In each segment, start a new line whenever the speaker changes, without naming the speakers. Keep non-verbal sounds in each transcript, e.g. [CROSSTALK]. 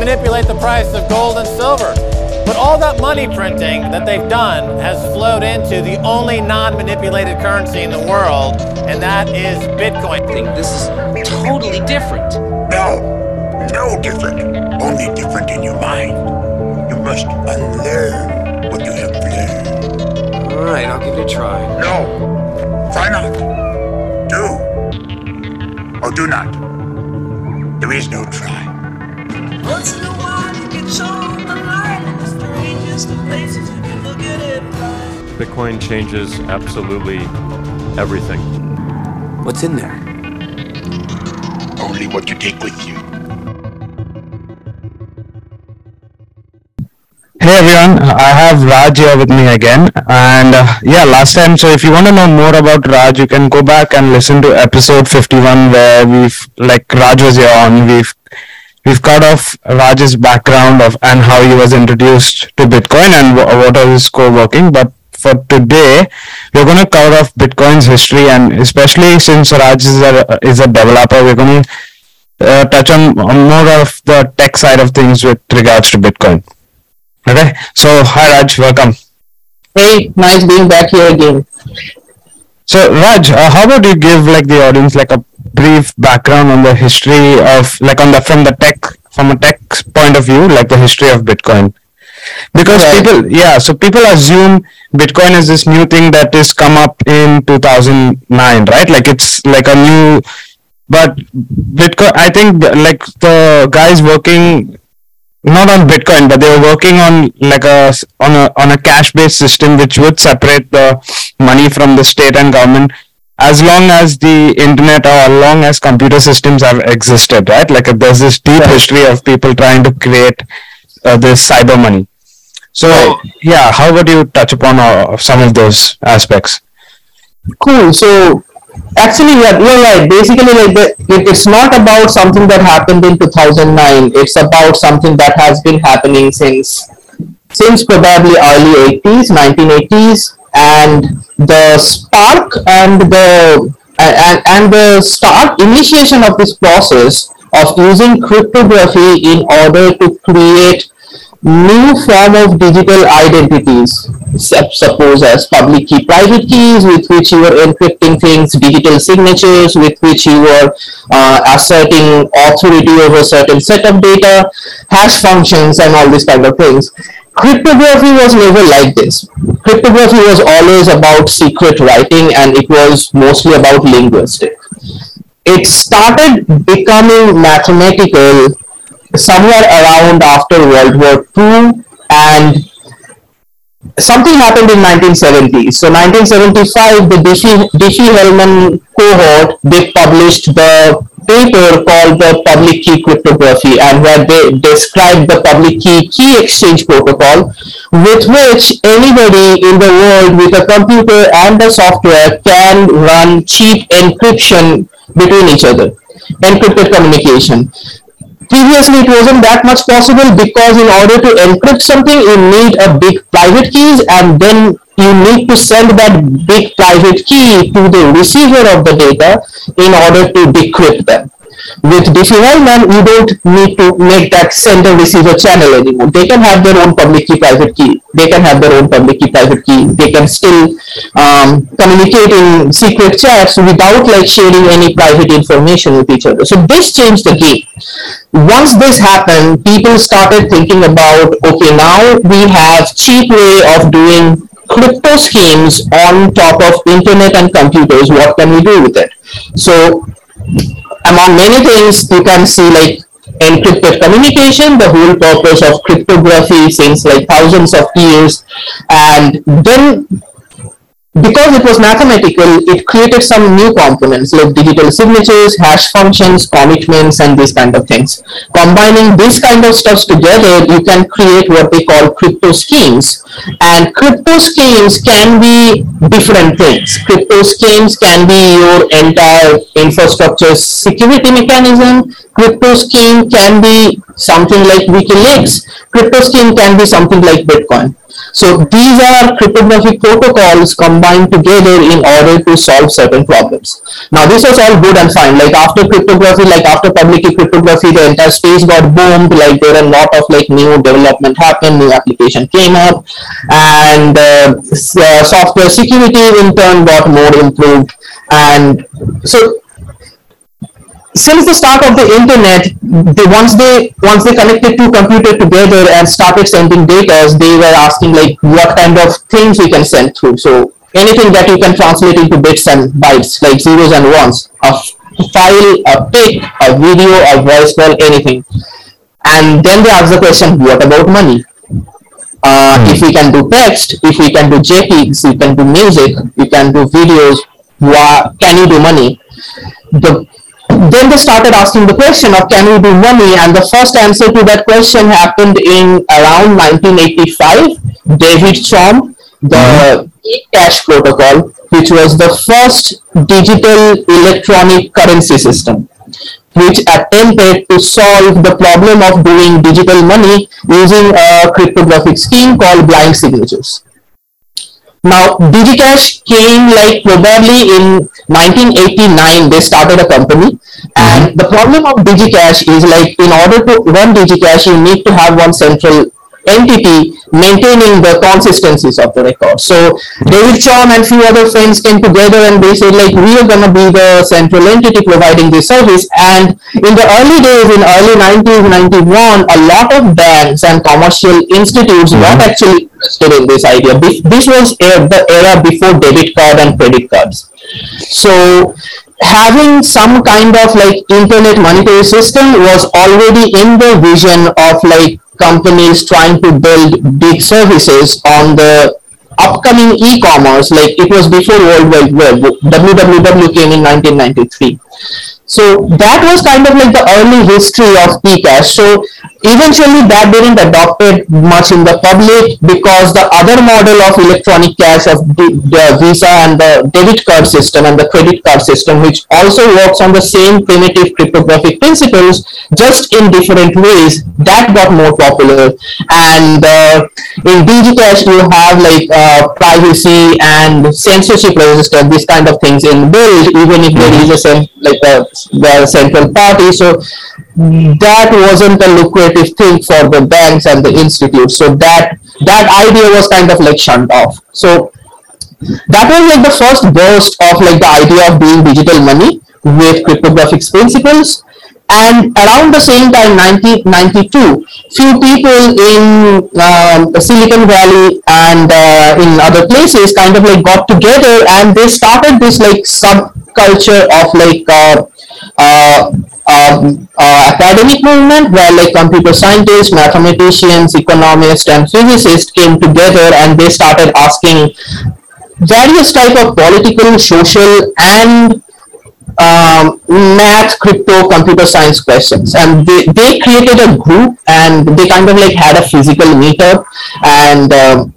manipulate the price of gold and silver. But all that money printing that they've done has flowed into the only non-manipulated currency in the world, and that is Bitcoin.
I think this is totally different.
No, no different. Only different in your mind. You must unlearn what you have learned.
All right, I'll give it a try.
No, try not. Do or do not. There is no try.
Once in a while you get shown the light in the strangest of places if you look at it right.
Bitcoin changes absolutely everything.
What's in there?
Only what you take with you.
Hey everyone, I have Raj here with me again. And uh, yeah, last time, so if you want to know more about Raj, you can go back and listen to episode 51 where we've, like Raj was here on, we've we've cut off Raj's background of and how he was introduced to Bitcoin and wh- what was his core working. But for today, we're going to cover off Bitcoin's history and especially since Raj is a, is a developer, we're going to uh, touch on, on more of the tech side of things with regards to Bitcoin. Okay, so hi Raj, welcome.
Hey, nice being back here again.
So Raj, uh, how about you give like the audience like a brief background on the history of like on the from the tech from a tech point of view, like the history of Bitcoin? Because
Right.
people, yeah, so people assume Bitcoin is this new thing that is come up in 2009, right? Like it's like a new, but Bitcoin. I think like the guys working not on Bitcoin, but they were working on like a on a on a cash based system which would separate the money from the state and government as long as the internet or as long as computer systems have existed, right? Like uh, there's this deep history of people trying to create uh, this cyber money. So yeah, how would you touch upon uh, some of those aspects?
Cool. So actually, yeah, you're right. Basically, like the, it, it's not about something that happened in 2009. It's about something that has been happening since since probably early 80s, 1980s, and the spark and the and, and the start initiation of this process of using cryptography in order to create new form of digital identities suppose as public key private keys with which you were encrypting things digital signatures with which you were uh, asserting authority over certain set of data hash functions and all these kind of things. Cryptography was never like this. Cryptography was always about secret writing and it was mostly about linguistic it started becoming mathematical somewhere around after World War II and something happened in 1970s. So 1975, the Diffie, Diffie-Hellman cohort, they published the paper called the public key cryptography and where they described the public key key exchange protocol with which anybody in the world with a computer and a software can run cheap encryption between each other, encrypted communication previously it wasn't that much possible because in order to encrypt something you need a big private keys and then you need to send that big private key to the receiver of the data in order to decrypt them with Diffie-Hellman, you don't need to make that sender-receiver channel anymore. They can have their own public key, private key. They can have their own public key, private key. They can still um, communicate in secret chats without like sharing any private information with each other. So this changed the game. Once this happened, people started thinking about, okay, now we have cheap way of doing crypto schemes on top of internet and computers. What can we do with it? So among many things you can see like encrypted communication the whole purpose of cryptography since like thousands of years. And then because it was mathematical, it created some new components like digital signatures, hash functions, commitments, and these kind of things. Combining these kind of stuffs together, you can create what they call crypto schemes. And crypto schemes can be different things. Crypto schemes can be your entire infrastructure security mechanism. Crypto scheme can be something like WikiLeaks. Crypto scheme can be something like Bitcoin. So these are cryptographic protocols combined together in order to solve certain problems. Now this was all good and fine. Like after cryptography, like after public key cryptography, the entire space got boomed. Like there were a lot of like new development happened, new application came up, and uh, uh, software security in turn got more improved. And so since the start of the internet, they, once they once they connected two computers together and started sending data, they were asking like what kind of things we can send through. So anything that you can translate into bits and bytes, like zeros and ones, a file, a pic, a video, a voice call, anything. And then they ask the question, what about money? Uh, if we can do text, if we can do JPEGs, we can do music, we can do videos, wha- can you do money? The then they started asking the question of can we do money? And the first answer to that question happened in around 1985 david Chaum the mm-hmm. cash protocol which was the first digital electronic currency system which attempted to solve the problem of doing digital money using a cryptographic scheme called blind signatures now, DigiCash came like probably in 1989, they started a company. And the problem of DigiCash is like in order to run DigiCash, you need to have one central entity maintaining the consistencies of the record. So David Chaum and few other friends came together and they said like we are gonna be the central entity providing this service. And in the early days, in early 90s, 91, a lot of banks and commercial institutes got mm-hmm. actually interested in this idea. This, was the era before debit card and credit cards. So having some kind of like internet monetary system was already in the vision of like companies trying to build big services on the upcoming e-commerce like it was before world wide web. Www came in 1993 so that was kind of like the early history of eCash. So eventually that didn't adopted much in the public because the other model of electronic cash of the, the Visa and the debit card system and the credit card system, which also works on the same primitive cryptographic principles, just in different ways, that got more popular. And uh, in DigiCash, you have like uh, privacy and censorship resistance, these kind of things inbuilt, even if there is a cen- like a the central party. So that wasn't a lucrative thing for the banks and the institutes. So that that idea was kind of like shunned off. So that was like the first burst of like the idea of doing digital money with cryptographic principles. And around the same time, 1992, few people in um, Silicon Valley and uh, in other places kind of like got together and they started this like subculture of like uh, uh, um, uh, academic movement where like computer scientists, mathematicians, economists, and physicists came together and they started asking various type of political, social, and um, math, crypto, computer science questions. And they, they created a group and they kind of like had a physical meetup and um,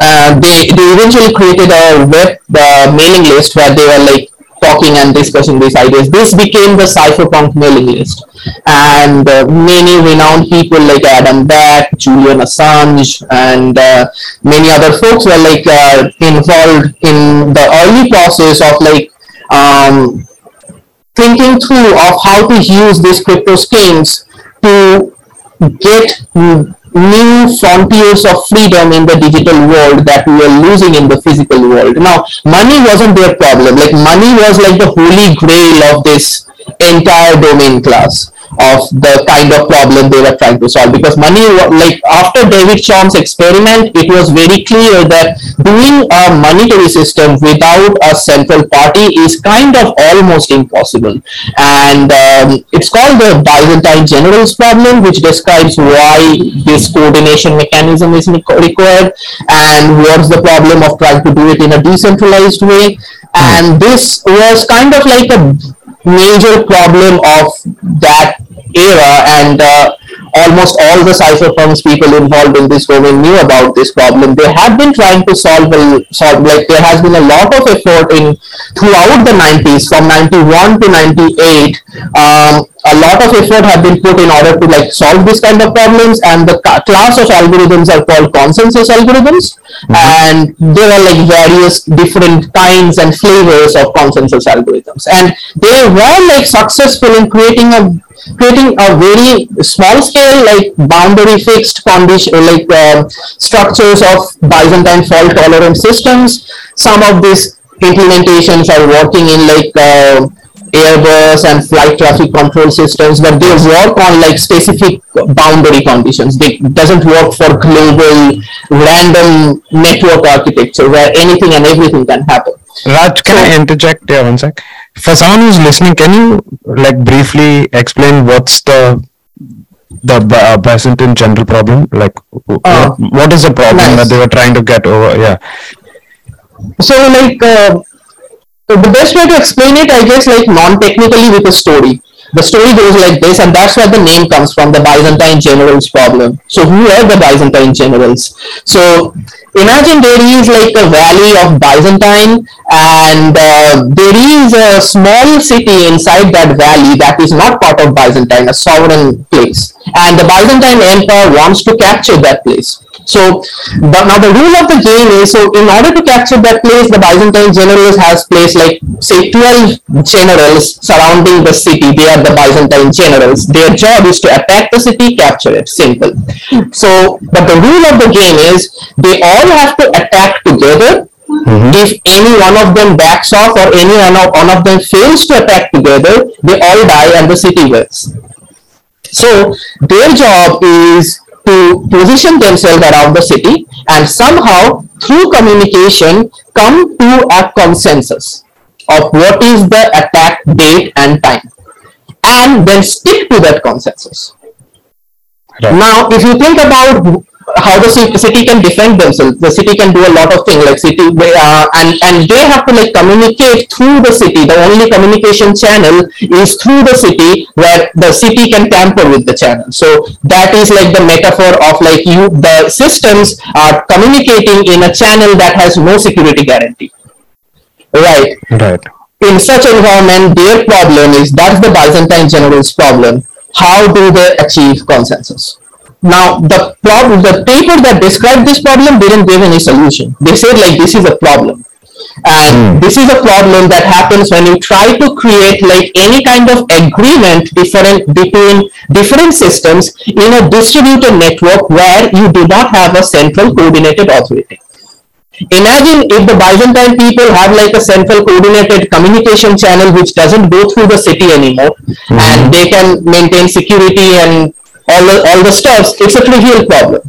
uh, they, they eventually created a web uh, mailing list where they were like talking and discussing these ideas. This became the cypherpunk mailing list. And uh, many renowned people like Adam Back, Julian Assange, and uh, many other folks were like uh, involved in the early process of like um, thinking through of how to use these crypto schemes to get new frontiers of freedom in the digital world that we were losing in the physical world. Now, money wasn't their problem. Like money was like the holy grail of this entire domain class of the kind of problem they were trying to solve. Because money like after david Chaum's experiment it was very clear that doing a monetary system without a central party is kind of almost impossible. And um, it's called the byzantine generals problem which describes why this coordination mechanism is required and what's the problem of trying to do it in a decentralized way. And this was kind of like a major problem of that era and uh, almost all the cypherpunks people involved in this domain knew about this problem. They have been trying to solve, solve like there has been a lot of effort in throughout the 90s from 91 to 98 um, a lot of effort have been put in order to like solve this kind of problems and the ca- class of algorithms are called consensus algorithms and there are like various different kinds and flavors of consensus algorithms. And they were like successful in creating a creating a very small scale like boundary fixed condition like um structures of byzantine fault tolerant systems. Some of these implementations are working in like uh, Airbus and flight traffic control systems, but they work on like specific boundary conditions. They doesn't work for global random network architecture where anything and everything can happen.
Raj, can I interject here one sec? For someone who's listening, can you like briefly explain what's the the uh, Byzantine general problem? Like,
Uh,
what, what is the problem
nice.
that they were trying to get over? Yeah.
So like uh, the best way to explain it, I guess, like non-technically with a story. The story goes like this, and that's where the name comes from, the Byzantine generals problem. So who are the Byzantine generals? So imagine there is like a valley of Byzantine, and uh, there is a small city inside that valley that is not part of Byzantine, a sovereign place, and the Byzantine emperor wants to capture that place. So the, now the rule of the game is so in order to capture that place, the Byzantine generals has placed like say 12 generals surrounding the city. They are the Byzantine generals. Their job is to attack the city, capture it. Simple. So but the rule of the game is they all have to attack together. Mm-hmm. If any one of them backs off or any one of, one of them fails to attack together, they all die and the city wins. So their job is to position themselves around the city and somehow through communication come to a consensus of what is the attack date and time and then stick to that consensus.
Right.
Now, if you think about how the city can defend themselves, the city can do a lot of things like city, uh, and and they have to like communicate through the city. The only communication channel is through the city, where the city can tamper with the channel. So that is like the metaphor of like you, the systems are communicating in a channel that has no security guarantee. Right
Right.
in such environment, their problem is that's the Byzantine generals' problem. How do they achieve consensus? Now, the problem, the paper that described this problem didn't give any solution. They said like this is a problem, and hmm. this is a problem that happens when you try to create like any kind of agreement different between different systems in a distributed network where you do not have a central coordinated authority. Imagine if the byzantine people have like a central coordinated communication channel which doesn't go through the city anymore hmm. and they can maintain security and all the all the stuffs it's a trivial problem.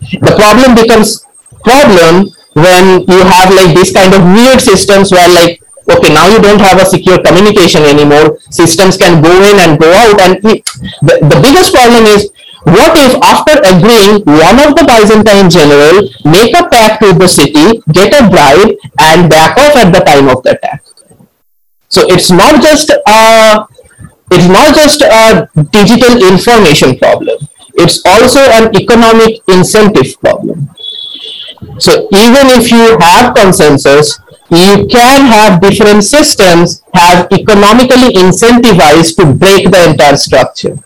The problem becomes problem when you have like this kind of weird systems where like okay now you don't have a secure communication anymore. Systems can go in and go out. And the, the biggest problem is what if after agreeing one of the byzantine general make a pact with the city get a bribe and back off at the time of the attack? So it's not just a it's not just a digital information problem it's also an economic incentive problem so even if you have consensus, you can have different systems have economically incentivized to break the entire structure.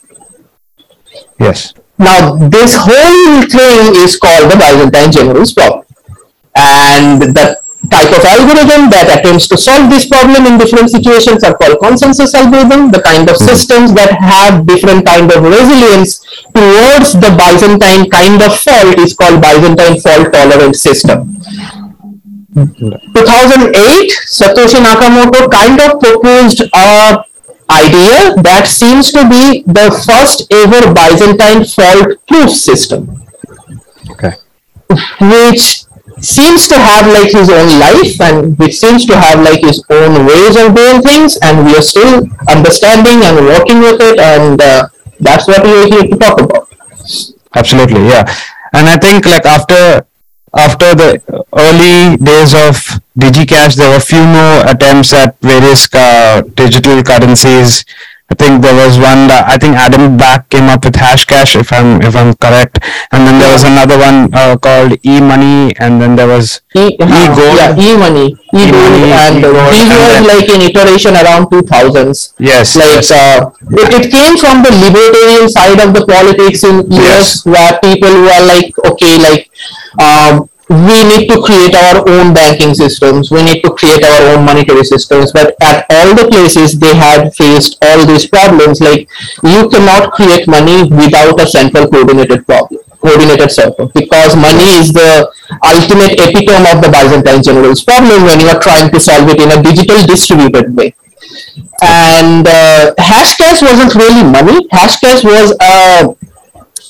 Yes.
Now, this whole thing is called the Byzantine generals problem. And the type of algorithm that attempts to solve this problem in different situations are called consensus algorithm. The kind of hmm. systems that have different kind of resilience towards the Byzantine kind of fault is called Byzantine fault tolerant system. 2008, Satoshi Nakamoto kind of proposed a idea that seems to be the first ever Byzantine fault proof system
Okay.
which seems to have like his own life and which seems to have like his own ways of doing things and we are still understanding and working with it and uh, that's what we are here to talk about
Absolutely. Yeah. And I think like after after the early days of DigiCash, there were few more attempts at various uh, digital currencies I think there was one that I think Adam Back came up with Hashcash if I'm if I'm correct, and then there was another one uh, called E Money, and then there was
E,
E-Gold.
yeah, E-money, E-gold,
E-money,
and
E-gold,
these were like in iteration around 2000s.
yes,
like
yes.
uh, it, it came from the libertarian side of the politics in
Yes.
where people were like okay like um, we need to create our own banking systems. We need to create our own monetary systems. But at all the places they had faced all these problems. Like you cannot create money without a central coordinated problem coordinated circle. Because money is the ultimate epitome of the byzantine generals problem when you are trying to solve it in a digital distributed way. And uh, hashcash wasn't really money. Hashcash was a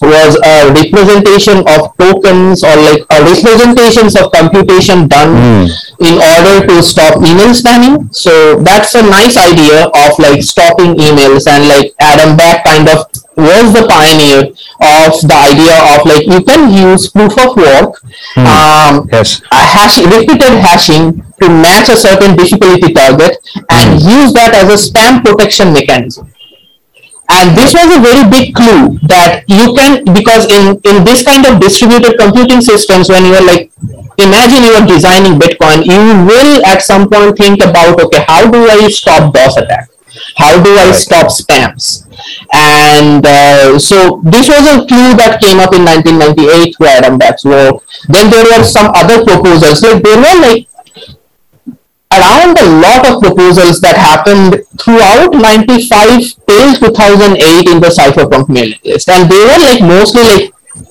was a representation of tokens or like a representations of computation done hmm. in order to stop email spamming so that's a nice idea of like stopping emails and like adam back kind of was the pioneer of the idea of like you can use proof of work hmm. um,
yes.
a hash, repeated hashing to match a certain difficulty target and hmm. use that as a spam protection mechanism. And this was a very big clue that you can, because in, in this kind of distributed computing systems, when you are like, imagine you are designing Bitcoin, you will at some point think about, okay, how do I stop DOS attack? How do I stop spams? And uh, so this was a clue that came up in 1998 through Adam Back's work. Then there were some other proposals. Like there were like around a lot of proposals that happened throughout 95 till 2008 in the cypherpunk mailing list and they were like mostly like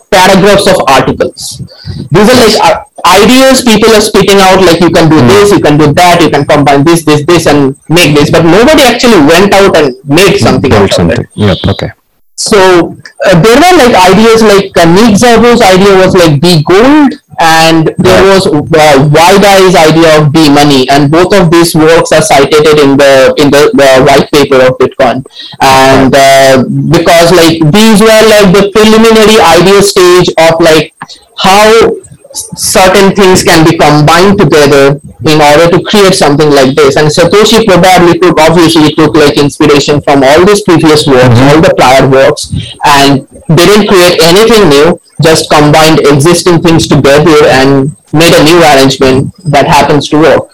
paragraphs of articles these are like uh, ideas people are spitting out like you can do this you can do that you can combine this this this and make this but nobody actually went out and made something out
Build
of it
something. Yep. Okay.
So uh, there were like ideas like uh, Nick Szabo idea was like bit gold and there was uh, Wei Dai idea of B money and both of these works are cited in the in the, the white paper of Bitcoin. And uh, because like these were like the preliminary idea stage of like how certain things can be combined together in order to create something like this. And Satoshi probably took, obviously took like inspiration from all these previous works, all the prior works, and didn't create anything new, just combined existing things together and made a new arrangement that happens to work.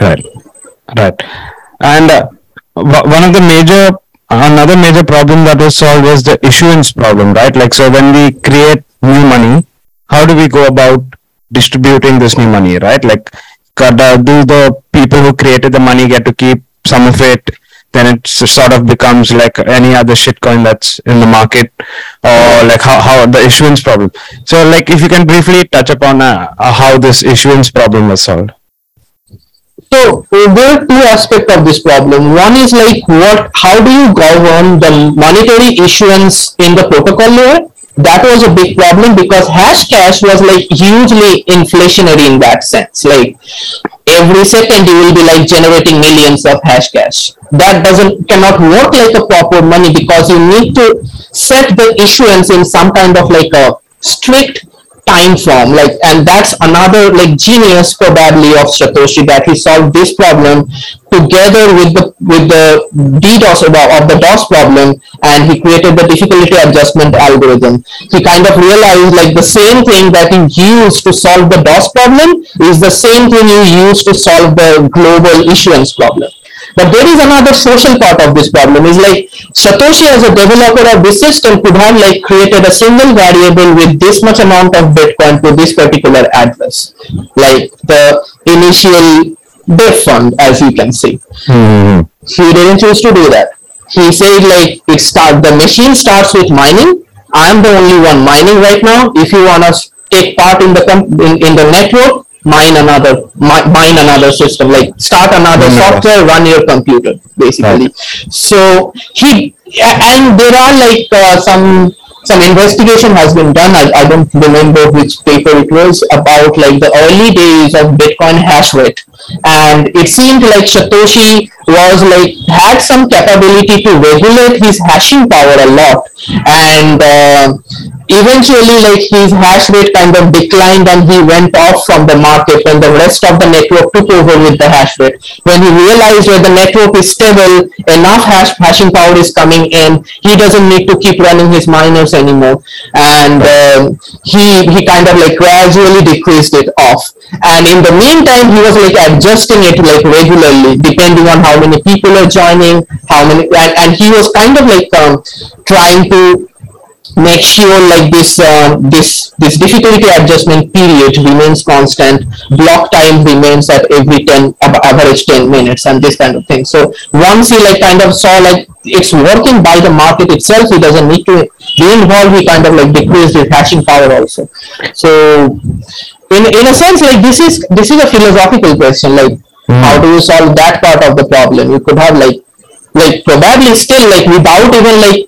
Right. Right. And uh, w- one of the major, another major problem that was solved was the issuance problem, right? Like, so when we create new money, how do we go about distributing this new money, right? Like, do the people who created the money get to keep some of it? Then it sort of becomes like any other shitcoin that's in the market, or like how, how the issuance problem. So, like, if you can briefly touch upon uh, uh, how this issuance problem was solved.
So there are two aspects of this problem. One is like what, how do you govern the monetary issuance in the protocol layer? That was a big problem because Hashcash was like hugely inflationary in that sense. Like every second you will be like generating millions of Hashcash. That doesn't cannot work like a proper money because you need to set the issuance in some kind of like a strict time form like and that's another like genius probably of satoshi that he solved this problem together with the with the ddos of of the dos problem and he created the difficulty adjustment algorithm. He kind of realized like the same thing that he used to solve the dos problem is the same thing you use to solve the global issuance problem but there is another social part of this problem is like Satoshi as a developer of this system could have like created a single variable with this much amount of Bitcoin to this particular address. Like the initial dev fund as you can see. Mm-hmm. He didn't choose to do that. He said like it start the machine starts with mining. I am the only one mining right now. If you wanna take part in the in, in the network, mine another mi- mine another system like start another
another.
software run your computer basically. So he and there are like uh, some some investigation has been done. I, I don't remember which paper it was about like the early days of bitcoin hash rate. And it seemed like satoshi was like had some capability to regulate his hashing power a lot. And uh, eventually like his hash rate kind of declined and he went off from the market when the rest of the network took over with the hash rate. When he realized that the network is stable enough hash hashing power is coming in he doesn't need to keep running his miners anymore. And um, he he kind of like gradually decreased it off. And in the meantime he was like adjusting it like regularly depending on how many people are joining how many and, and he was kind of like um, trying to make sure like this uh, this this difficulty adjustment period remains constant. Block time remains at every 10 ab- average 10 minutes and this kind of thing. So once he like kind of saw like it's working by the market itself he doesn't need to be involved he kind of like decrease his hashing power also. So in in a sense like this is this is a philosophical question like how do you solve that part of the problem? You could have like like probably still like without even like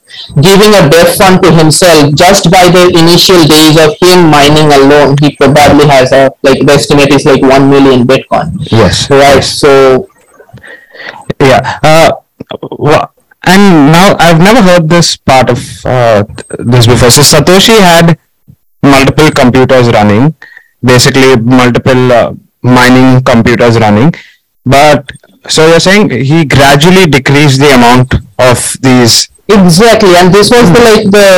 giving a dev fund to himself just by the initial days of him mining alone he probably has a like the estimate is like 1 million bitcoin
Yes.
right so
Yeah. Uh, and now I've never heard this part of uh, this before. So Satoshi had multiple computers running, basically multiple uh, mining computers running, but so you're saying he gradually decreased the amount of these.
Exactly, and this was the like the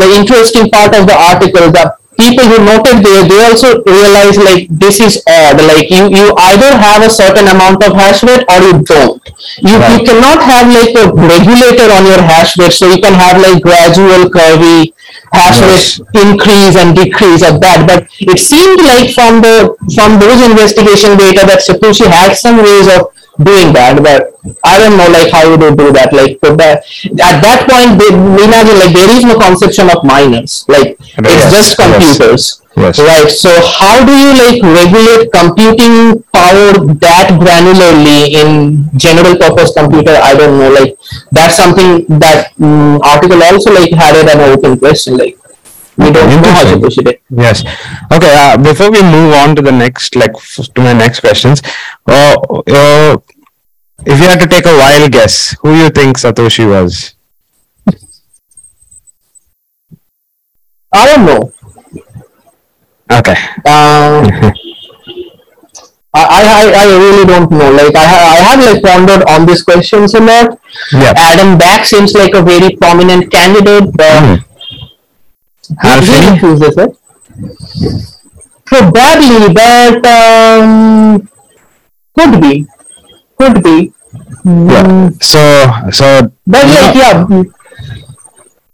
the interesting part of the article. The people who noted there, they also realized like this is odd. Like you you either have a certain amount of hash rate or you don't. You you cannot have like a regulator on your hash rate, so you can have like gradual curvy hash
Yes.
rate increase and decrease at that. But it seemed like from the from those investigation data that Satoshi had some ways of doing that, but I don't know like how would you do that. Like that at that point, they, imagine like there is no conception of miners. Like it's
Yes,
just computers.
Yes.
Right. So how do you like regulate computing power that granularly in general purpose computer? I don't know. Like that's something that mm article also like had it an open question. Like we don't know how to push it.
Yes. Okay. Uh, before we move on to the next, like f- to my next questions, uh, uh, if you had to take a wild guess, who you think Satoshi was?
I don't know.
Okay.
Um, [LAUGHS] I, I, I really don't know. Like I, ha- I have like pondered on these questions a lot.
Yeah.
Adam Back seems like a very prominent candidate. Uh,
Hal
Really
Finney?
choose this, right? Probably, but um, could be, could be.
Yeah. So, so
But like, yeah,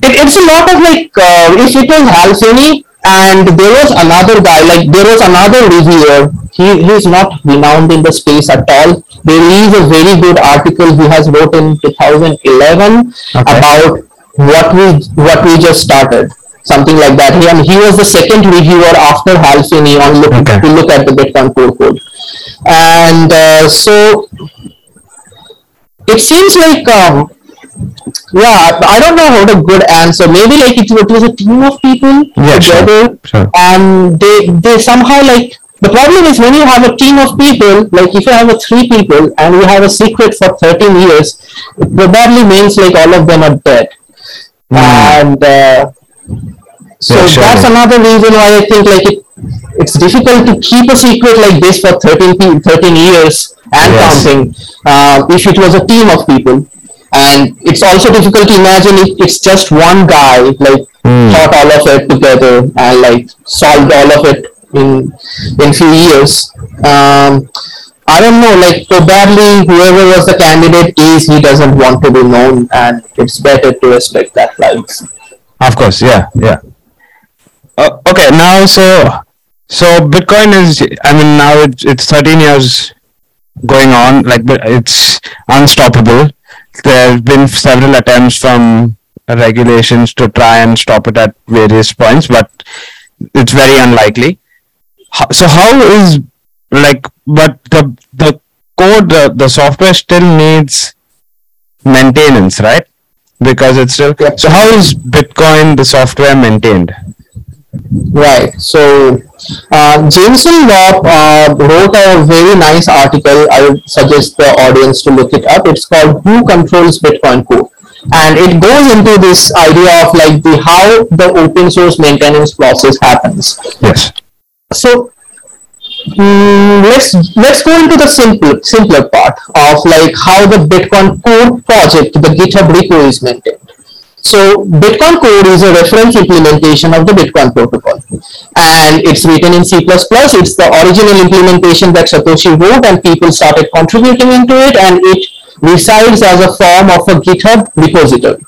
it, it's a lot of like, uh, if it was Hal Finney and there was another guy, like there was another reviewer, he, he's not renowned in the space at all. There is a very good article he has wrote in 2011
Okay.
about what we what we just started. Something like that. He, and he was the second reviewer after Hal Finney on look,
Okay.
to look at the Bitcoin core code. And uh, so it seems like um, yeah i don't know how to good answer maybe like it, it was a team of people
Yeah,
together
sure.
and they they somehow like the problem is when you have a team of people like if you have a three people and you have a secret for 13 years it probably means like all of them are dead and uh, so.
Yeah, sure.
that's another reason why i think like it it's difficult to keep a secret like this for 13 13 years and
Yes.
counting uh, if it was a team of people and it's also difficult to imagine if it's just one guy like
Hmm.
thought all of it together and like solved all of it in in few years um i don't know like probably whoever was the candidate is he doesn't want to be known and it's better to respect that privacy
Of course, yeah, yeah. Uh, okay, now so so Bitcoin is. I mean, now it's it's 13 years going on. Like, it's unstoppable. There have been several attempts from regulations to try and stop it at various points, but it's very unlikely. So how is like, but the the code, the, the software still needs maintenance, right? Because it's still. So how is Bitcoin the software maintained?
Right. So uh, Jameson Lopp uh, wrote a very nice article. I would suggest the audience to look it up. It's called "Who Controls Bitcoin Core," and it goes into this idea of like the how the open source maintenance process happens
Yes.
so mm, let's let's go into the simple simpler part of like how the bitcoin core project the github repo is maintained so bitcoin core is a reference implementation of the bitcoin protocol and it's written in c++ it's the original implementation that satoshi wrote and people started contributing into it and it resides as a form of a github repository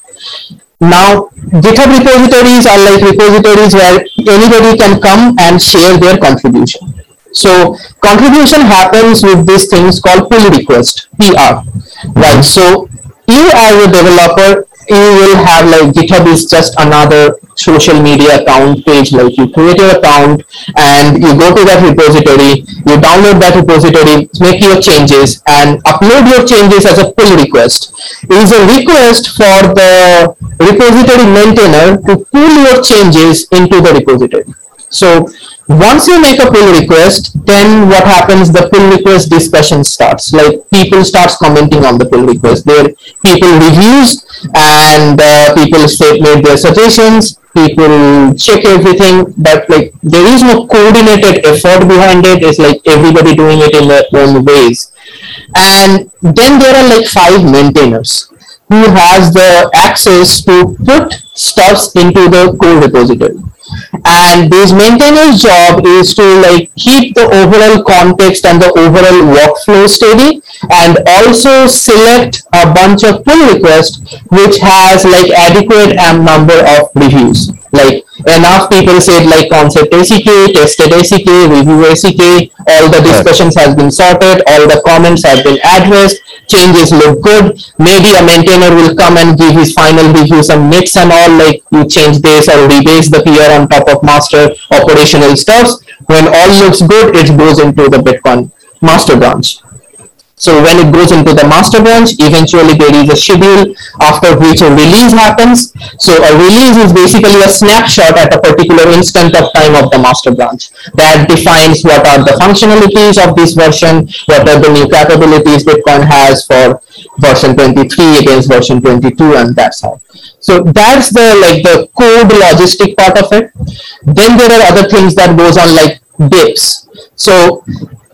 now, GitHub repositories are like repositories where anybody can come and share their contribution. So contribution happens with these things called pull request, PR, right? So you as a developer, you will have like GitHub is just another social media account page, like you create your account and you go to that repository, you download that repository, make your changes and upload your changes as a pull request. It is a request for the repository maintainer to pull your changes into the repository. So once you make a pull request, then what happens? The pull request discussion starts. Like people starts commenting on the pull request. There, people reviews and uh, people made their suggestions. People check everything, but like there is no coordinated effort behind it. It's like everybody doing it in their own ways. And then there are like five maintainers who has the access to put stuffs into the code repository and this maintainer's job is to like keep the overall context and the overall workflow steady and also select a bunch of pull requests which has like adequate um, number of reviews. Like enough people said like concept ACK, tested ACK, review ACK, all the discussions has been sorted, all the comments have been addressed, changes look good. Maybe a maintainer will come and give his final review, some nits and all, like you change this or rebase the PR on top of master operational stuffs. When all looks good, it goes into the Bitcoin master branch. So when it goes into the master branch, eventually there is a schedule after which a release happens. So a release is basically a snapshot at a particular instant of time of the master branch that defines what are the functionalities of this version, what are the new capabilities Bitcoin has for version 23 against version 22 and that's how. So that's the like the code logistic part of it. Then there are other things that goes on like BIPs. So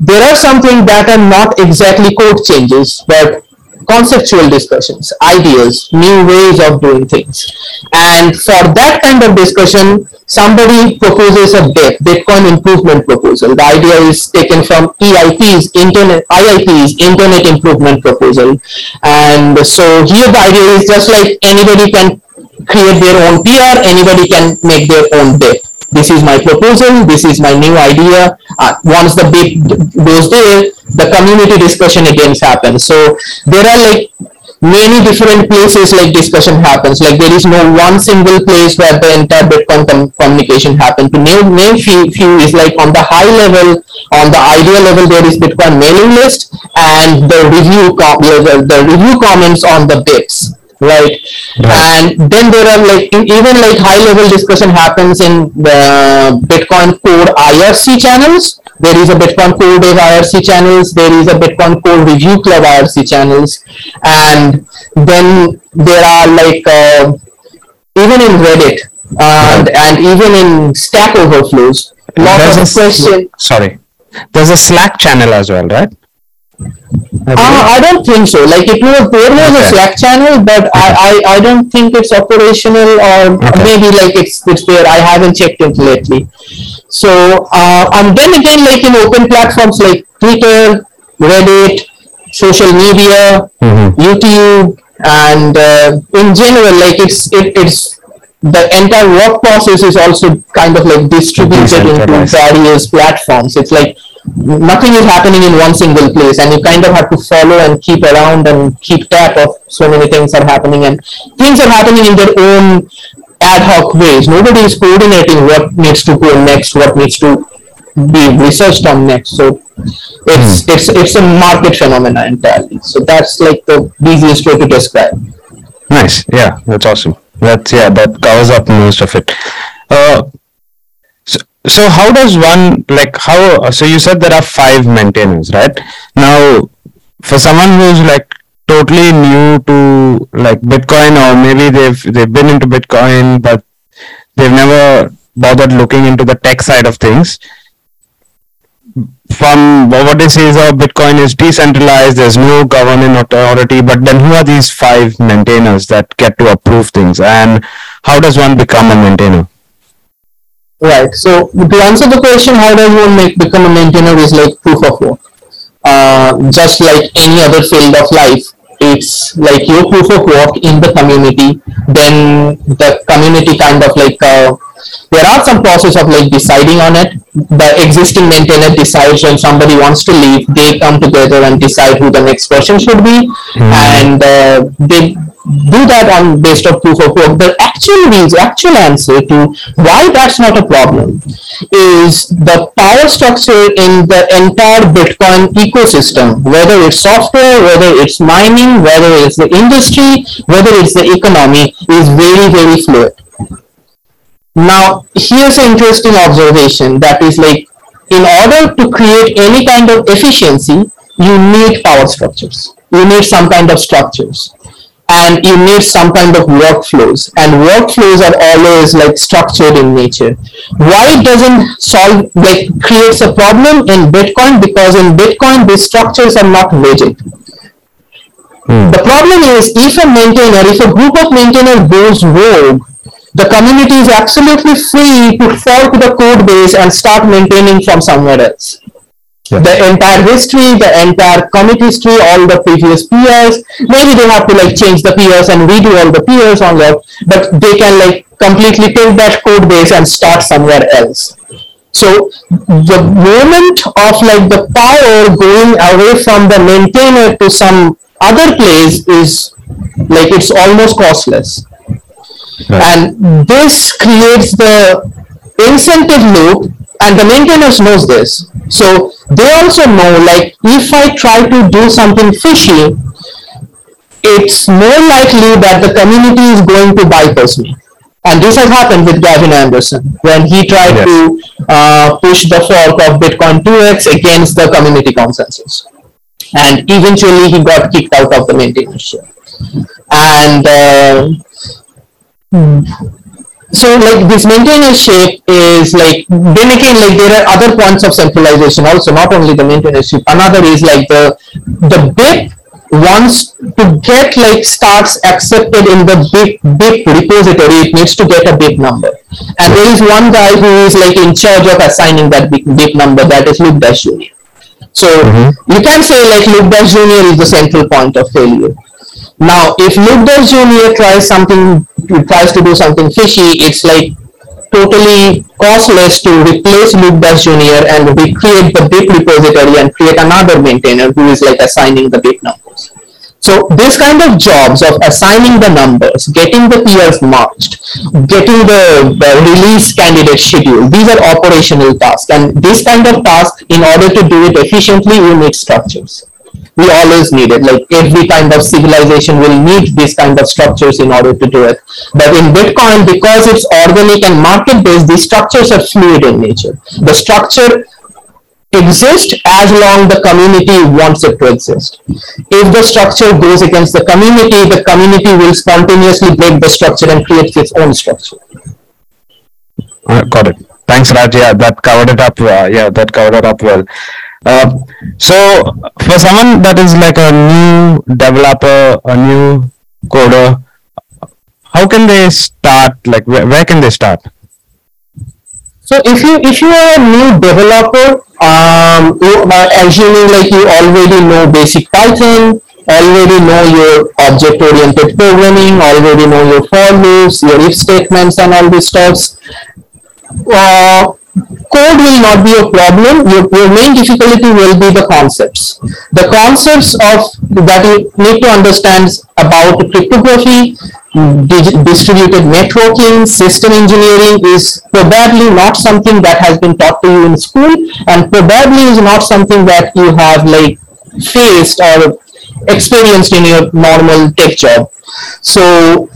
there are something that are not exactly code changes, but conceptual discussions, ideas, new ways of doing things. And for that kind of discussion, somebody proposes a BIP, Bitcoin Improvement Proposal. The idea is taken from EIP's Internet, IIP's Internet Improvement Proposal. And so here the idea is just like anybody can create their own PR, anybody can make their own BIP this is my proposal, this is my new idea. Uh, once the BIP goes there, the community discussion again happens. So there are like many different places like discussion happens. Like there is no one single place where the entire Bitcoin com- communication happen. To name, name few, few is like on the high level, on the idea level, there is Bitcoin mailing list and the review com- the, the review comments on the BIPs right? And then there are like even like high level discussion happens in the Bitcoin Core IRC channels. There is a Bitcoin Core Dev IRC channels. There is a Bitcoin Core Review Club IRC channels, and then there are like uh, even in Reddit and and even in Stack Overflows.
There's
of question.
sorry. There's a Slack channel as well, right? I
Uh, I don't think so. Like it was there was a Slack channel, but I, I I don't think it's operational or
Okay.
maybe like it's it's there. I haven't checked it lately. So uh, and then again, like in open platforms like Twitter, Reddit, social media, YouTube, and uh, in general, like it's it, it's the entire work process is also kind of like distributed into various platforms. It's like nothing is happening in one single place, and you kind of have to follow and keep around and keep track of so many things are happening, and things are happening in their own ad hoc ways. Nobody is coordinating what needs to go next, what needs to be researched on next. So it's it's it's a market phenomena entirely. So that's like the easiest way to describe.
Nice. Yeah, that's awesome. That's yeah, that covers up most of it. Uh, so, how does one like how? Uh, so you said there are five maintainers, right? Now, for someone who's like totally new to like Bitcoin, or maybe they've they've been into Bitcoin, but they've never bothered looking into the tech side of things. From what they say is, oh, Bitcoin is decentralized. There's no governing authority. But then, who are these five maintainers that get to approve things, and how does one become a maintainer?
Right. So to answer the question, how does one make become a maintainer is like proof of work. Uh, just like any other field of life, it's like your proof of work in the community. Then the community kind of like uh, there are some process of like deciding on it. The existing maintainer decides when somebody wants to leave, they come together and decide who the next person should be, and uh, they do that on based on proof of work. The actual reason, actual answer to why that's not a problem is the power structure in the entire Bitcoin ecosystem, whether it's software, whether it's mining, whether it's the industry, whether it's the economy, is very, very fluid. Now, here's an interesting observation that is like, in order to create any kind of efficiency, you need power structures. You need some kind of structures. And you need some kind of workflows. And workflows are always like structured in nature. Why it doesn't solve like creates a problem in bitcoin? Because in bitcoin these structures are not rigid. Hmm. The problem is if a maintainer if a group of maintainers goes rogue the community is absolutely free to fork the code base and start maintaining from somewhere else the entire history, the entire commit history, all the previous PRs. Maybe they have to like change the PRs and redo all the PRs on that, but they can like completely take that code base and start somewhere else. So the moment of like the power going away from the maintainer to some other place is like it's almost costless. And this creates the incentive loop and the maintainers knows this. So they also know like if I try to do something fishy, it's more likely that the community is going to bypass me. And this has happened with Gavin Andresen when he tried
Yes.
to uh, push the fork of Bitcoin 2x against the community consensus. And eventually he got kicked out of the maintainership. And uh, Hmm. so like this maintainership is like then again like there are other points of centralization also not only the maintainership another is like the the BIP wants to get like starts accepted in the BIP, BIP repository it needs to get a BIP number and there is one guy who is like in charge of assigning that BIP, BIP number that is Luke Dash Jr. So mm-hmm. you can say like Luke Dash Jr. is the central point of failure. Now, if Luke Jr. tries something, tries to do something fishy, it's like totally costless to replace Luke Jr. and recreate the BIP repository and create another maintainer who is like assigning the BIP numbers. So this kind of jobs of assigning the numbers, getting the PRs marched, getting the, the release candidate schedule, these are operational tasks. And this kind of task, in order to do it efficiently, you need structures. We always need it. Like every kind of civilization will need these kind of structures in order to do it. But in Bitcoin, because it's organic and market-based, these structures are fluid in nature. The structure exist as long the community wants it to exist. If the structure goes against the community, the community will spontaneously break the structure and create its own structure.
Uh, got it. Thanks, Raj. Yeah, that covered it up. Uh, yeah, that covered it up well. Uh, so, for someone that is like a new developer, a new coder, how can they start? Like, where, where can they start?
So if you if you are a new developer, um, you, uh, assuming like you already know basic Python, already know your object-oriented programming, already know your for loops, your if statements, and all these stuffs, uh, code will not be a problem. Your, your main difficulty will be the concepts. The concepts of that you need to understand about cryptography, distributed networking, system engineering is probably not something that has been taught to you in school, and probably is not something that you have like faced or experienced in your normal tech job. So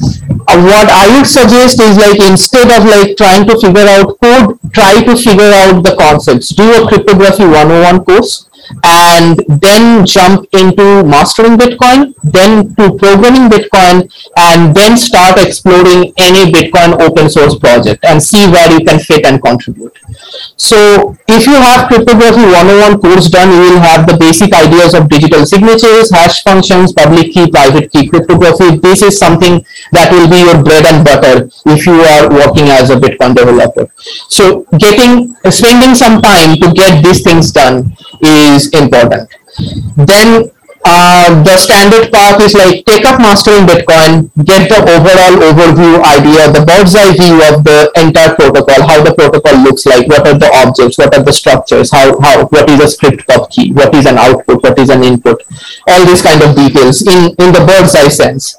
uh, what I would suggest is like instead of like trying to figure out code, try to figure out the concepts. Do a cryptography 101 course and then jump into mastering Bitcoin, then to programming Bitcoin, and then start exploring any Bitcoin open source project and see where you can fit and contribute. So if you have cryptography 101 course done, you will have the basic ideas of digital signatures, hash functions, public key, private key cryptography. This is something that will be your bread and butter if you are working as a Bitcoin developer. So getting, spending some time to get these things done is important. Then uh, the standard path is like take up mastering Bitcoin, get the overall overview idea, the bird's eye view of the entire protocol, how the protocol looks like, what are the objects, what are the structures, how, how what is a script pub key, what is an output, what is an input, all these kind of details in, in the bird's eye sense.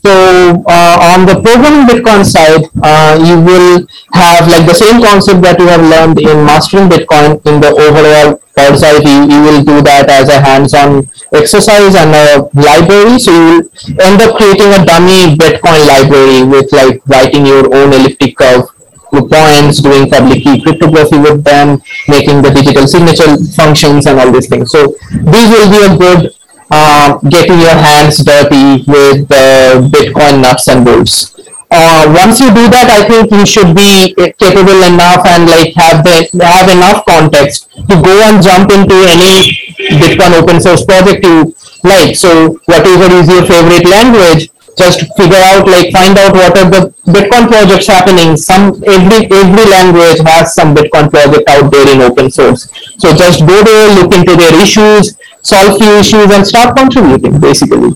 So uh, on the programming Bitcoin side, uh, you will have like the same concept that you have learned in mastering Bitcoin in the overall eye view. You will do that as a hands-on exercise and a library. So you will end up creating a dummy Bitcoin library with like writing your own elliptic curve points, doing public key cryptography with them, making the digital signature functions and all these things. So these will be a good uh, getting your hands dirty with uh, Bitcoin nuts and bolts. Uh, once you do that, I think you should be capable enough and like have the have enough context to go and jump into any Bitcoin open source project you like. So whatever is your favorite language, just figure out like find out what are the Bitcoin projects happening. Some every every language has some Bitcoin project out there in open source. So just go there, look into their issues, solve few issues and start contributing basically.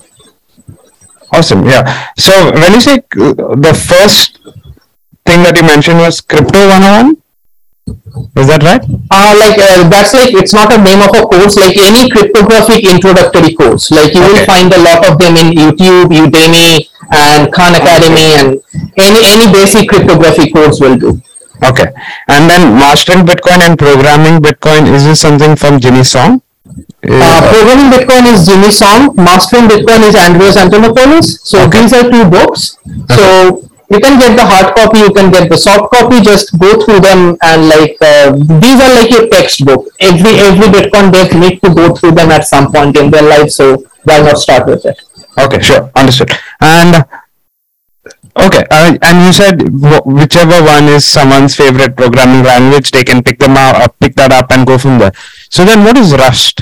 Awesome. Yeah. So when you say uh, the first thing that you mentioned was Crypto 101, is that right?
Uh, like uh, that's like it's not a name of a course like any cryptographic introductory course like you will find a lot of them in youtube udemy and khan academy and any any basic cryptography course will do
Okay. And then mastering Bitcoin and programming Bitcoin, is this something from Jimmy Song?
Uh, programming bitcoin is jimmy song mastering bitcoin is andreas antonopoulos. So
Okay.
these are two books. So you can get the hard copy you can get the soft copy just go through them and like uh, these are like your textbook. Every every bitcoin dev need to go through them at some point in their life so why not start with it?
Okay, sure, understood. And okay, uh, and you said wh- whichever one is someone's favorite programming language, they can pick them out, uh, pick that up, and go from there. So then, what is Rust?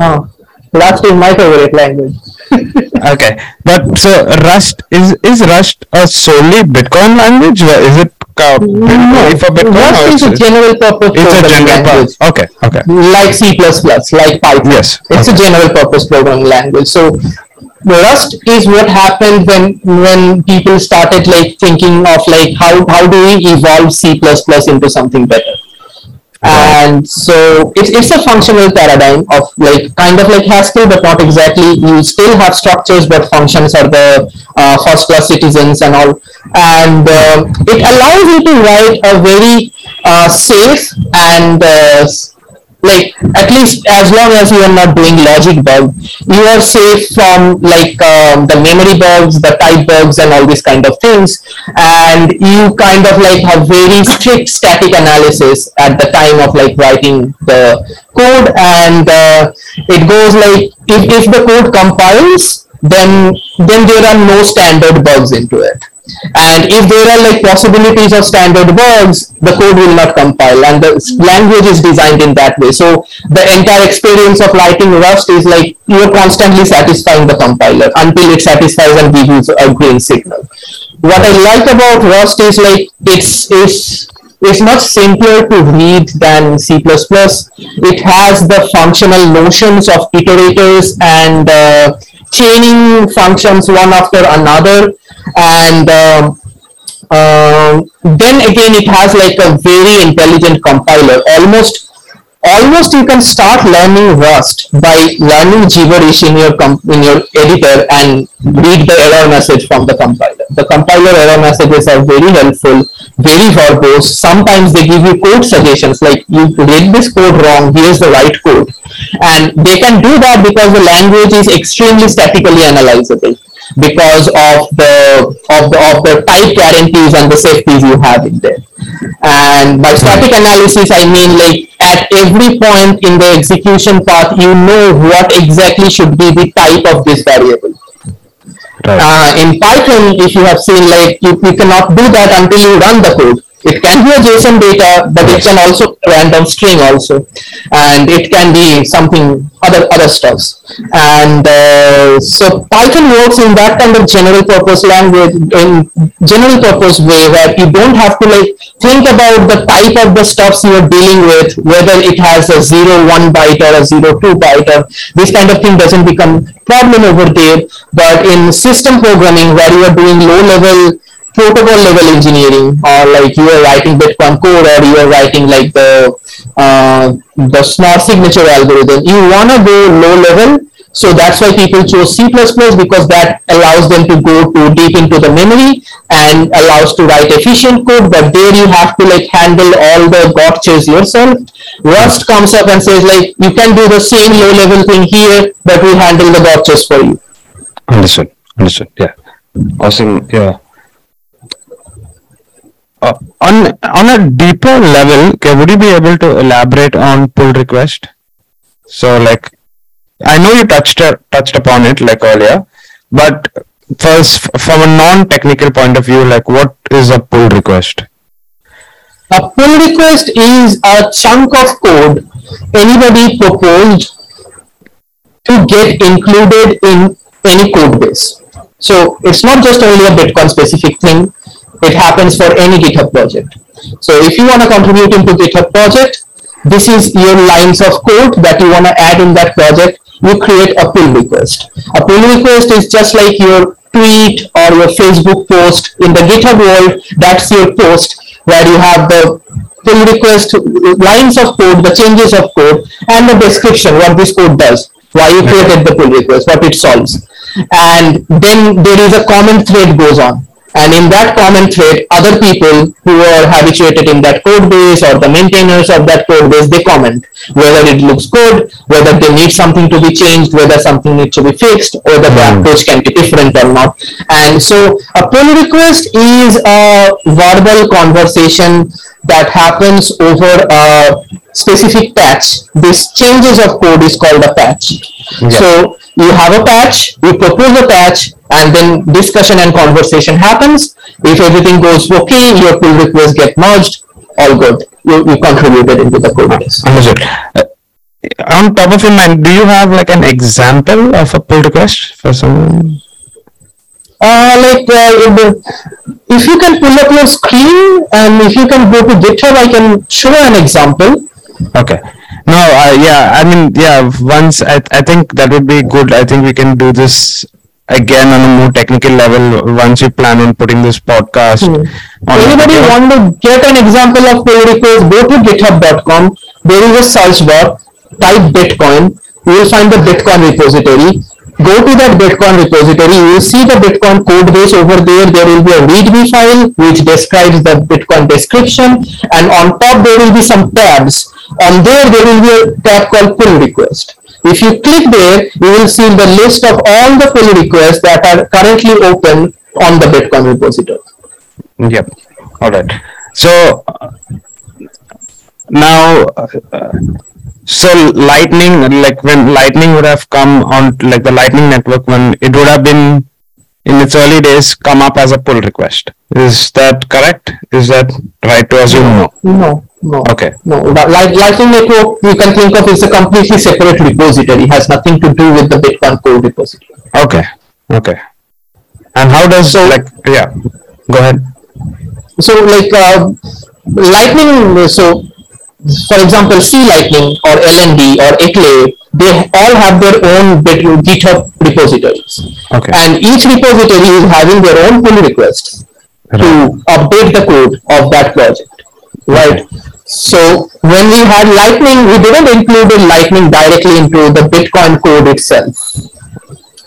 Oh, Rust is my favorite language. [LAUGHS]
Okay, but so Rust is is Rust a solely Bitcoin language? Or is it uh, only for Bitcoin?
Rust is a general purpose
it's a general purpose. Okay, okay.
like C++, like Python.
Yes,
It's a general purpose programming language. So Rust is what happened when when people started like thinking of like how how do we evolve C++ into something better. And so it's, it's a functional paradigm of like kind of like Haskell, but not exactly. You still have structures, but functions are the uh, first class citizens and all. And uh, it allows you to write a very uh, safe and uh, like at least as long as you are not doing logic bug, you are safe from like um, the memory bugs, the type bugs, and all these kind of things. And you kind of like have very strict static analysis at the time of like writing the code, and uh, it goes like if, if the code compiles, then then there are no standard bugs into it. And if there are like possibilities of standard bugs, the code will not compile and the language is designed in that way. So the entire experience of writing Rust is like you're constantly satisfying the compiler until it satisfies and gives you a green signal. What I like about Rust is like it's, it's it's much simpler to read than C++. It has the functional notions of iterators and uh, chaining functions one after another. And um, um, then again, it has like a very intelligent compiler. Almost, almost you can start learning Rust by learning gibberish in your in your editor and read the error message from the compiler. The compiler error messages are very helpful, very verbose. Sometimes they give you code suggestions like you read this code wrong. Here's the right code, and they can do that because the language is extremely statically analyzable because of the of the of the type guarantees and the safeties you have in there. And by static analysis, I mean like at every point in the execution path, you know what exactly should be the type of this variable.
Right.
Uh, in Python, if you have seen, like you, you cannot do that until you run the code. It can be a JSON data, but it can also be a random string also, and it can be something other other stuffs. And uh, so Python works in that kind of general purpose language, in general purpose way, where you don't have to like think about the type of the stuffs you are dealing with, whether it has a zero one byte or a zero two byte, or this kind of thing doesn't become problem over there. But in system programming, where you are doing low level protocol level engineering or like you are writing Bitcoin code or you are writing like the uh, the smart signature algorithm. You want to go low level. So that's why people chose C++ because that allows them to go too deep into the memory and allows to write efficient code. But there you have to like handle all the gotchas yourself. Rust comes up and says like you can do the same low level thing here, but we handle the gotchas for you.
Understood. Understood. Yeah. Awesome. Yeah. Uh, on on a deeper level, okay, would you be able to elaborate on pull request? So, like, I know you touched uh, touched upon it like earlier, but first, from a non-technical point of view, like, what is a pull request?
A pull request is a chunk of code anybody proposed to get included in any code base. So it's not just only a Bitcoin specific thing. It happens for any GitHub project. So if you want to contribute into GitHub project, this is your lines of code that you want to add in that project. You create a pull request. A pull request is just like your tweet or your Facebook post in the GitHub world. That's your post where you have the pull request lines of code, the changes of code, and the description what this code does, why you created the pull request, what it solves. And then there is a common thread goes on. And in that common thread, other people who are habituated in that code base or the maintainers of that code base, they comment whether it looks good, whether they need something to be changed, whether something needs to be fixed, or the hmm. approach can be different or not. And so a pull request is a verbal conversation that happens over a specific patch. This changes of code is called a patch. So you have a patch, you propose a patch, and then discussion and conversation happens. If everything goes okay, your pull request get merged, all good. You, you contributed into the code base.
Understood. Uh, on top of your mind, do you have like an example of a pull request for someone?
Uh, like uh, if, the- if you can pull up your screen and if you can go to GitHub, I can show an example.
Okay. No, uh, yeah, I mean, yeah, once I, I think that would be good. I think we can do this again on a more technical level once you plan on putting this podcast. on
Anybody want to get an example of pull request, go to github.com. There is a search bar, type Bitcoin. You will find the Bitcoin repository. Go to that Bitcoin repository. You will see the Bitcoin code base over there. There will be a README file which describes the Bitcoin description. And on top there will be some tabs. On there, there will be a tab called pull request. If you click there, you will see the list of all the pull requests that are currently open on the Bitcoin repository.
Yep. All right. So uh, now, uh, so Lightning, like when Lightning would have come on, like the Lightning network, when it would have been in its early days, come up as a pull request. Is that correct? Is that right to assume? No.
No, no.
Okay.
No, Light- Lightning Network you can think of is a completely separate repository. it Has nothing to do with the Bitcoin core repository.
Okay. Okay. And how does so, like yeah? Go ahead.
So like uh, Lightning, so for example, C Lightning or LND or Eclair, they all have their own GitHub repositories.
Okay.
And each repository is having their own pull requests to update the code of that project. Right. So when we had Lightning, we didn't include Lightning directly into the Bitcoin code itself.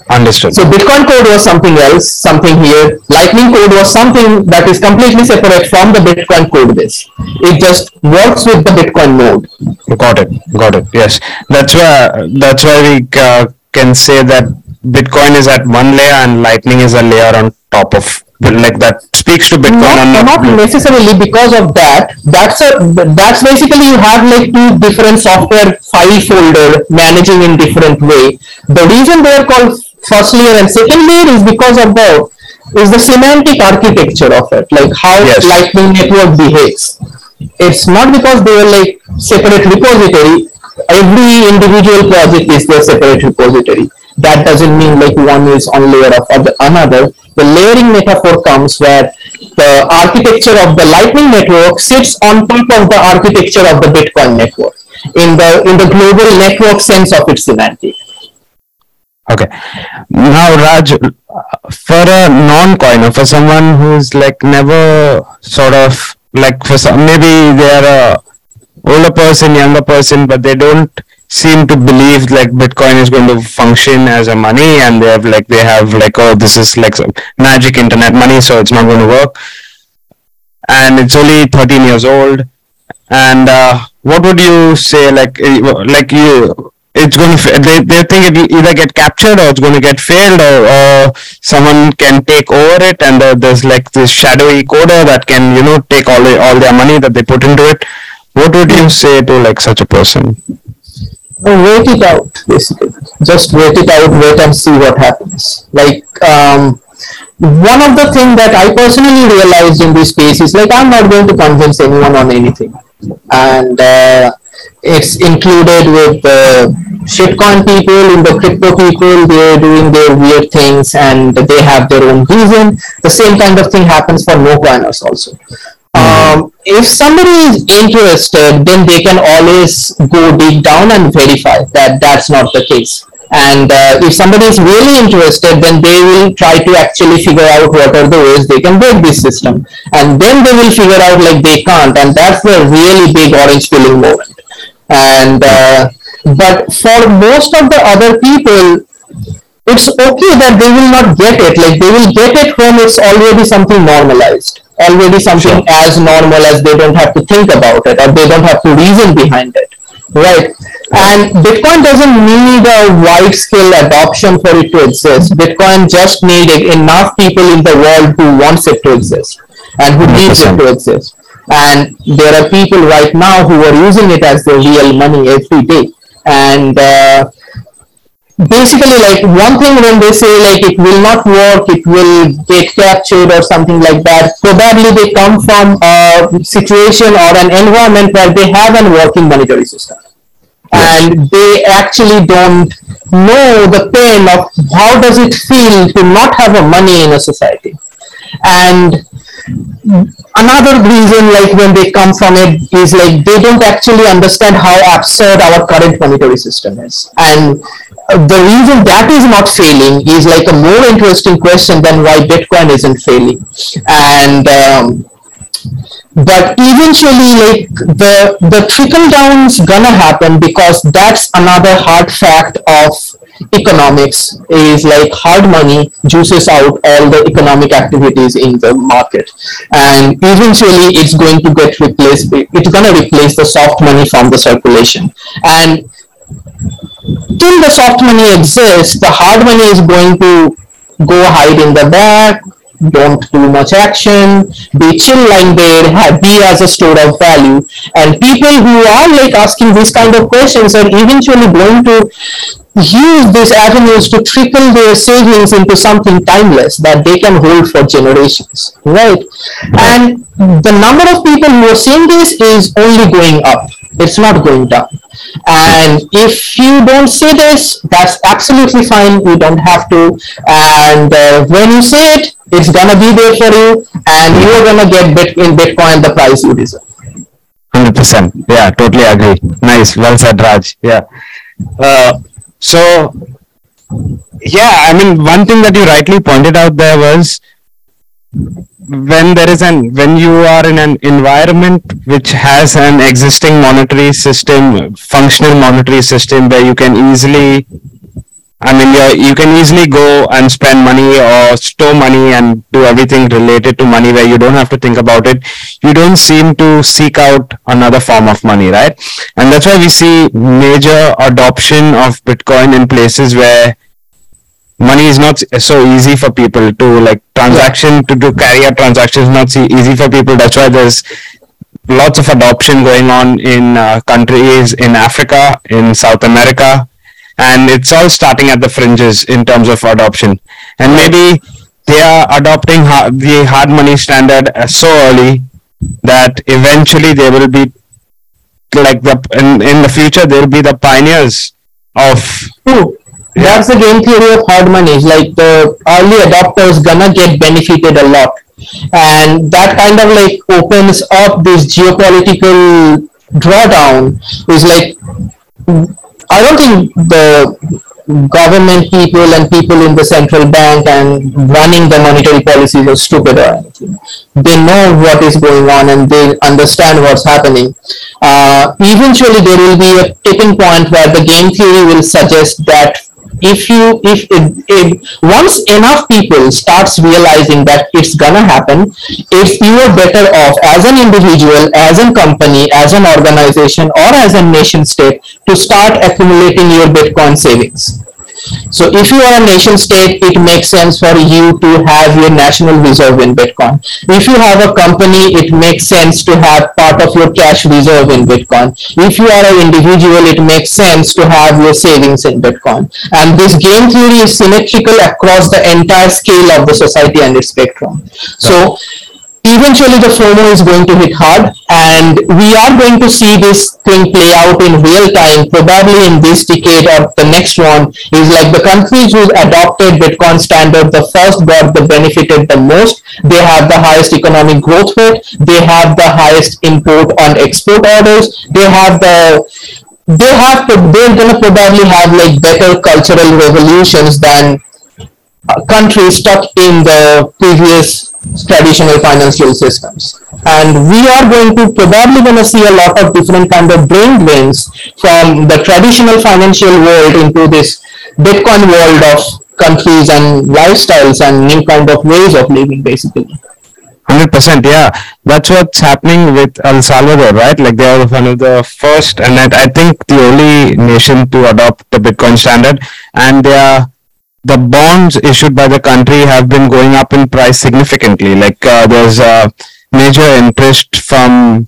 Understood.
So Bitcoin code was something else, something here. Lightning code was something that is completely separate from the Bitcoin code base. It just works with the Bitcoin node.
Got it. Got it. Yes, that's why that's why we uh, can say that Bitcoin is at one layer and Lightning is a layer on top of like that speaks to Bitcoin
not, not necessarily because of that that's a that's basically you have like two different software file folder managing in different way the reason they are called first layer and second layer is because of the is the semantic architecture of it like how
Yes.
lightning network behaves. It's not because they are like separate repository. Every individual project is their separate repository. That doesn't mean like one is on layer of other, another. The layering metaphor comes where the architecture of the lightning network sits on top of the architecture of the bitcoin network in the in the global network sense of its semantic
Okay. Now, Raj, for a non-coiner, for someone who's like never sort of like for some maybe they are a older person, younger person, but they don't seem to believe like Bitcoin is going to function as a money, and they have like they have like oh this is like magic internet money, so it's not going to work, and it's only 13 years old. And uh, what would you say like eh, like you it's going to they, they think it will either get captured or it's going to get failed or, or someone can take over it and uh, there's like this shadowy coder that can you know take all the, all their money that they put into it. What would you say to like such a person?
Wait it out basically. Just wait it out wait and see what happens. Like um, one of the things that i personally realized in this space is like i'm not going to convince anyone on anything. And uh, it's included with the shitcoin people in the crypto people they're doing their weird things and they have their own reason the same kind of thing happens for no coiners also um, if somebody is interested, then they can always go dig down and verify that that's not the case. And uh, if somebody is really interested, then they will try to actually figure out what are the ways they can break this system. And then they will figure out like they can't. And that's the really big orange pilling moment. And uh, but for most of the other people, it's okay that they will not get it. Like they will get it when it's already something normalized, already something as normal as they don't have to think about it or they don't have to reason behind it, right? And Bitcoin doesn't need a wide scale adoption for it to exist. Bitcoin just needed enough people in the world who wants it to exist and who needs it to exist. And there are people right now who are using it as their real money every day. And uh, basically like one thing when they say like it will not work it will get captured or something like that probably they come from a situation or an environment where they have a working monetary system. And they actually don't know the pain of how does it feel to not have a money in a society. And another reason like when they come from it is like they don't actually understand how absurd our current monetary system is. And uh, the reason that is not failing is like a more interesting question than why bitcoin isn't failing. And um, but eventually like the the trickle down's gonna happen because that's another hard fact of economics is like hard money juices out all the economic activities in the market. And eventually it's going to get replaced it's going to replace the soft money from the circulation. And till the soft money exists the hard money is going to go hide in the back don't do much action, be chill lying there, have, be as a store of value. And people who are like asking these kind of questions are eventually going to use these avenues to trickle their savings into something timeless that they can hold for generations, right? And the number of people who are saying this is only going up. It's not going down. And if you don't say this, that's absolutely fine. You don't have to. And uh, when you say it, it's gonna be there for you, and you're gonna get bit in Bitcoin the price you deserve.
100% yeah totally agree. Nice. Well said raj. Yeah. Uh, so yeah i mean one thing that you rightly pointed out there was when there is an when you are in an environment which has an existing monetary system functional monetary system where you can easily I mean, you you can easily go and spend money or store money and do everything related to money where you don't have to think about it. You don't seem to seek out another form of money, right? And that's why we see major adoption of Bitcoin in places where money is not so easy for people to like transaction to do carry out transactions not easy for people that's why there's lots of adoption going on in uh, countries in africa in south america and it's all starting at the fringes in terms of adoption and maybe they are adopting ha- the hard money standard uh, so early that eventually they will be like the in, in the future they'll be the pioneers of
True. That's the game theory of hard money. Is like the early adopters gonna get benefited a lot, and that kind of like opens up this geopolitical drawdown. Is like I don't think the government people and people in the central bank and running the monetary policies are stupid or anything. They know what is going on and they understand what's happening. Uh, eventually, there will be a tipping point where the game theory will suggest that if you if, if, if once enough people starts realizing that it's gonna happen if you are better off as an individual as a company as an organization or as a nation state to start accumulating your bitcoin savings so if you are a nation state, it makes sense for you to have your national reserve in Bitcoin. If you have a company, it makes sense to have part of your cash reserve in Bitcoin. If you are an individual, it makes sense to have your savings in Bitcoin. And this game theory is symmetrical across the entire scale of the society and its spectrum. So eventually the FOMO is going to hit hard and we are going to see this thing play out in real time. Probably in this decade or the next one is like the countries who adopted Bitcoin standard the first got the benefited the most. They have the highest economic growth rate. They have the highest import on export orders. They have the they have to, they're gonna probably have like better cultural revolutions than uh, countries stuck in the previous traditional financial systems. And we are going to probably going to see a lot of different kind of brain drains from the traditional financial world into this Bitcoin world of countries and lifestyles and new kind of ways of living basically.
Hundred percent, yeah. That's what's happening with El Salvador, right? Like they are one of the first, and I think the only nation to adopt the Bitcoin standard, and they are the bonds issued by the country have been going up in price significantly. Like uh, there's a major interest from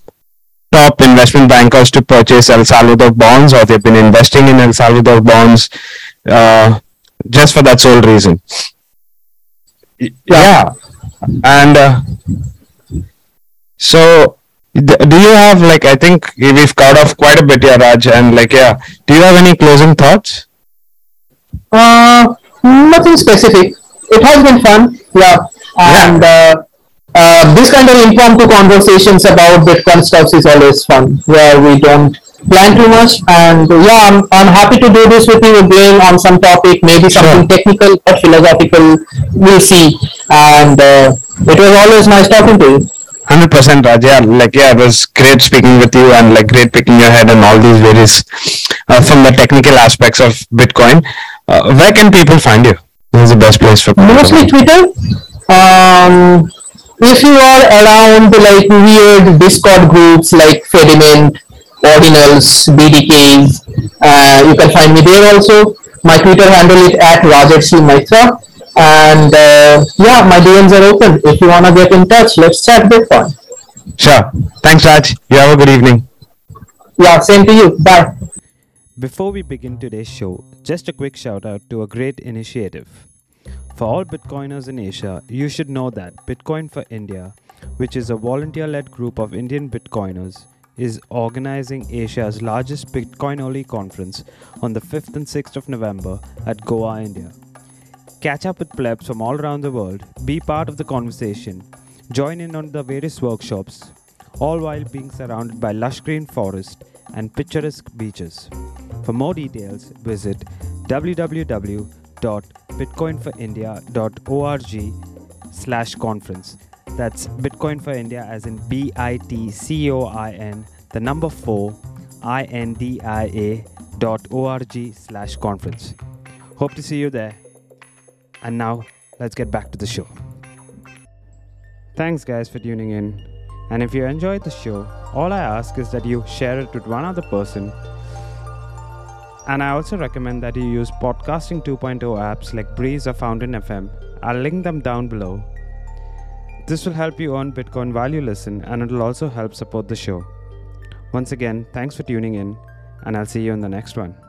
top investment bankers to purchase El Salvador bonds, or they've been investing in El Salvador bonds uh, just for that sole reason. Y- Yeah, and uh, so do you have like I think we've covered off quite a bit here, Raj, and like yeah, do you have any closing thoughts?
Uh, nothing specific. It has been fun, yeah. And uh, uh, this kind of impromptu conversations about Bitcoin stuff is always fun, where we don't plan too much. And yeah, I'm, I'm happy to do this with you again on some topic, maybe something technical or philosophical. We'll see. And uh, it was always nice talking to you.
Hundred percent, Raj. Yeah, like yeah, it was great speaking with you, and like great picking your head and all these various uh, from the technical aspects of Bitcoin. Uh, where can people find you? This is the best place for people
mostly. Twitter. Um, if you are around like weird Discord groups like Fedimint, Ordinals, BDKs, uh, you can find me there also. My Twitter handle is at Rajarshi Maitra. And uh, yeah, my DMs are open. If you want to get in touch, let's chat Bitcoin.
Sure. Thanks, Raj. You have a good evening.
Yeah, same to you. Bye.
Before we begin today's show, just a quick shout out to a great initiative. For all Bitcoiners in Asia, you should know that Bitcoin for India, which is a volunteer led group of Indian Bitcoiners, is organizing Asia's largest Bitcoin only conference on the 5th and 6th of November at Goa, India. Catch up with plebs from all around the world, be part of the conversation, join in on the various workshops, all while being surrounded by lush green forest and picturesque beaches. For more details, visit www.bitcoinforindia.org slash conference. That's Bitcoin for India as in B-I-T-C-O-I-N, the number 4, I-N-D-I-A dot O-R-G slash conference. Hope to see you there. And now, let's get back to the show. Thanks, guys, for tuning in. And if you enjoyed the show, all I ask is that you share it with one other person And I also recommend that you use podcasting 2.0 apps like Breez or Fountain FM. I'll link them down below. This will help you earn Bitcoin you listen and it will also help support the show. Once again, thanks for tuning in, and I'll see you in the next one.